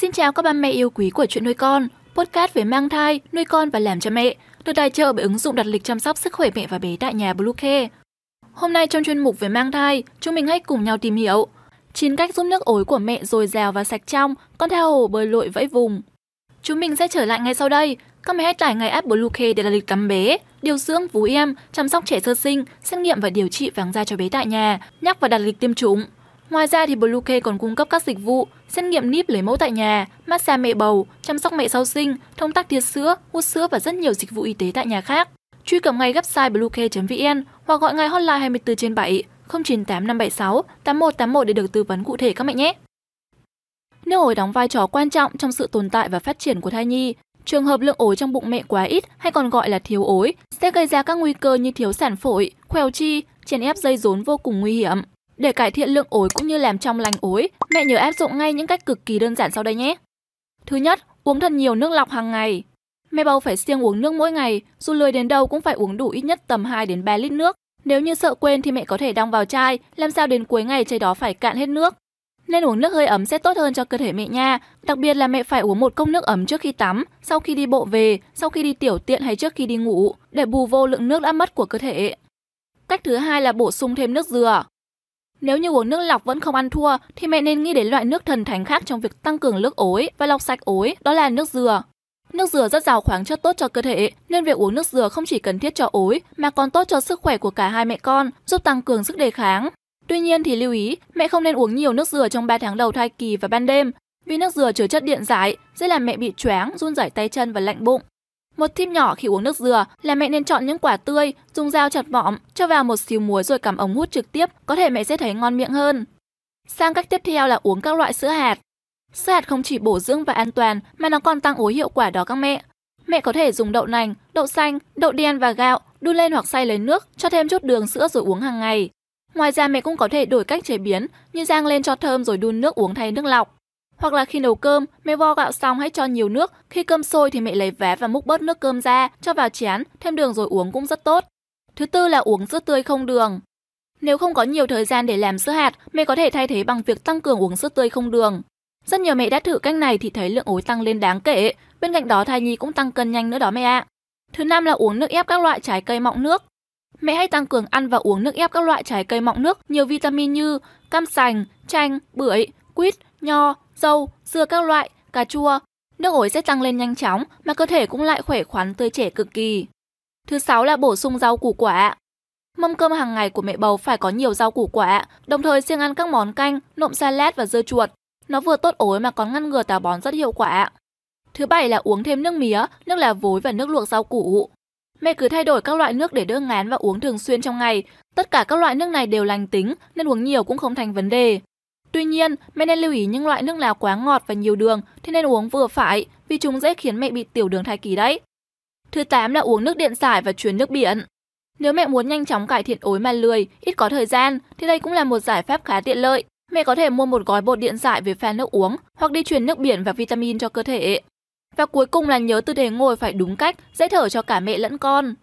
Xin chào các ba mẹ yêu quý của chuyện nuôi con, podcast về mang thai, nuôi con và làm cha mẹ, được tài trợ bởi ứng dụng đặt lịch chăm sóc sức khỏe mẹ và bé tại nhà Bluecare. Hôm nay trong chuyên mục về mang thai, chúng mình hãy cùng nhau tìm hiểu 9 cách giúp nước ối của mẹ dồi dào và sạch trong, con tha hồ bơi lội vẫy vùng. Chúng mình sẽ trở lại ngay sau đây. Các mẹ hãy tải ngay app Bluecare để đặt lịch tắm bé, điều dưỡng vú em, chăm sóc trẻ sơ sinh, xét nghiệm và điều trị vàng da cho bé tại nhà, nhắc và đặt lịch tiêm chủng. Ngoài ra thì Bluecare còn cung cấp các dịch vụ xét nghiệm níp lấy mẫu tại nhà, massage mẹ bầu, chăm sóc mẹ sau sinh, thông tắc tiết sữa, hút sữa và rất nhiều dịch vụ y tế tại nhà khác. Truy cập ngay website bluecare.vn hoặc gọi ngay hotline 24 trên 7 098 576 8181 để được tư vấn cụ thể các mẹ nhé. Nước ối đóng vai trò quan trọng trong sự tồn tại và phát triển của thai nhi. Trường hợp lượng ối trong bụng mẹ quá ít hay còn gọi là thiếu ối sẽ gây ra các nguy cơ như thiếu sản phổi, khoeo chi, chèn ép dây rốn vô cùng nguy hiểm. Để cải thiện lượng ối cũng như làm trong lành ối, mẹ nhớ áp dụng ngay những cách cực kỳ đơn giản sau đây nhé. Thứ nhất, uống thật nhiều nước lọc hàng ngày. Mẹ bầu phải siêng uống nước mỗi ngày, dù lười đến đâu cũng phải uống đủ ít nhất tầm 2 đến 3 lít nước. Nếu như sợ quên thì mẹ có thể đong vào chai, làm sao đến cuối ngày chai đó phải cạn hết nước. Nên uống nước hơi ấm sẽ tốt hơn cho cơ thể mẹ nha. Đặc biệt là mẹ phải uống một cốc nước ấm trước khi tắm, sau khi đi bộ về, sau khi đi tiểu tiện hay trước khi đi ngủ, để bù vô lượng nước đã mất của cơ thể. Cách thứ hai là bổ sung thêm nước dừa. Nếu như uống nước lọc vẫn không ăn thua thì mẹ nên nghĩ đến loại nước thần thánh khác trong việc tăng cường nước ối và lọc sạch ối, đó là nước dừa. Nước dừa rất giàu khoáng chất tốt cho cơ thể, nên việc uống nước dừa không chỉ cần thiết cho ối mà còn tốt cho sức khỏe của cả hai mẹ con, giúp tăng cường sức đề kháng. Tuy nhiên thì lưu ý, mẹ không nên uống nhiều nước dừa trong 3 tháng đầu thai kỳ và ban đêm, vì nước dừa chứa chất điện giải sẽ làm mẹ bị choáng, run rẩy tay chân và lạnh bụng. Một tip nhỏ khi uống nước dừa là mẹ nên chọn những quả tươi, dùng dao chặt vỏm, cho vào một xíu muối rồi cắm ống hút trực tiếp, có thể mẹ sẽ thấy ngon miệng hơn. Sang cách tiếp theo là uống các loại sữa hạt. Sữa hạt không chỉ bổ dưỡng và an toàn mà nó còn tăng ối hiệu quả đó các mẹ. Mẹ có thể dùng đậu nành, đậu xanh, đậu đen và gạo, đun lên hoặc xay lấy nước, cho thêm chút đường sữa rồi uống hàng ngày. Ngoài ra mẹ cũng có thể đổi cách chế biến, như rang lên cho thơm rồi đun nước uống thay nước lọc. Hoặc là khi nấu cơm, mẹ vo gạo xong hãy cho nhiều nước, khi cơm sôi thì mẹ lấy vé và múc bớt nước cơm ra, cho vào chén, thêm đường rồi uống cũng rất tốt. Thứ tư là uống sữa tươi không đường. Nếu không có nhiều thời gian để làm sữa hạt, mẹ có thể thay thế bằng việc tăng cường uống sữa tươi không đường. Rất nhiều mẹ đã thử cách này thì thấy lượng ối tăng lên đáng kể, bên cạnh đó thai nhi cũng tăng cân nhanh nữa đó mẹ ạ. Thứ năm là uống nước ép các loại trái cây mọng nước. Mẹ hãy tăng cường ăn và uống nước ép các loại trái cây mọng nước nhiều vitamin như cam sành, chanh, bưởi, quýt, nho, dâu, dưa các loại, cà chua. Nước ối sẽ tăng lên nhanh chóng mà cơ thể cũng lại khỏe khoắn tươi trẻ cực kỳ. Thứ sáu là bổ sung rau củ quả. Mâm cơm hàng ngày của mẹ bầu phải có nhiều rau củ quả, đồng thời siêng ăn các món canh, nộm salad và dưa chuột. Nó vừa tốt ối mà còn ngăn ngừa táo bón rất hiệu quả. Thứ bảy là uống thêm nước mía, nước lá vối và nước luộc rau củ. Mẹ cứ thay đổi các loại nước để đỡ ngán và uống thường xuyên trong ngày. Tất cả các loại nước này đều lành tính nên uống nhiều cũng không thành vấn đề. Tuy nhiên, mẹ nên lưu ý những loại nước nào quá ngọt và nhiều đường thì nên uống vừa phải vì chúng dễ khiến mẹ bị tiểu đường thai kỳ đấy. Thứ 8 là uống nước điện giải và chuyển nước biển. Nếu mẹ muốn nhanh chóng cải thiện ối mà lười, ít có thời gian thì đây cũng là một giải pháp khá tiện lợi. Mẹ có thể mua một gói bột điện giải về pha nước uống hoặc đi truyền nước biển và vitamin cho cơ thể. Và cuối cùng là nhớ tư thế ngồi phải đúng cách, dễ thở cho cả mẹ lẫn con.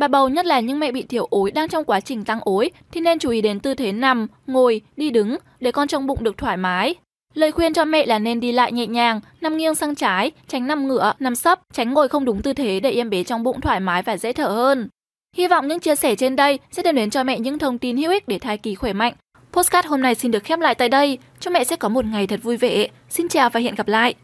Bà bầu nhất là những mẹ bị thiểu ối đang trong quá trình tăng ối thì nên chú ý đến tư thế nằm, ngồi, đi đứng để con trong bụng được thoải mái. Lời khuyên cho mẹ là nên đi lại nhẹ nhàng, nằm nghiêng sang trái, tránh nằm ngửa, nằm sấp, tránh ngồi không đúng tư thế để em bé trong bụng thoải mái và dễ thở hơn. Hy vọng những chia sẻ trên đây sẽ đem đến cho mẹ những thông tin hữu ích để thai kỳ khỏe mạnh. Postcard hôm nay xin được khép lại tại đây. Chúc mẹ sẽ có một ngày thật vui vẻ. Xin chào và hẹn gặp lại.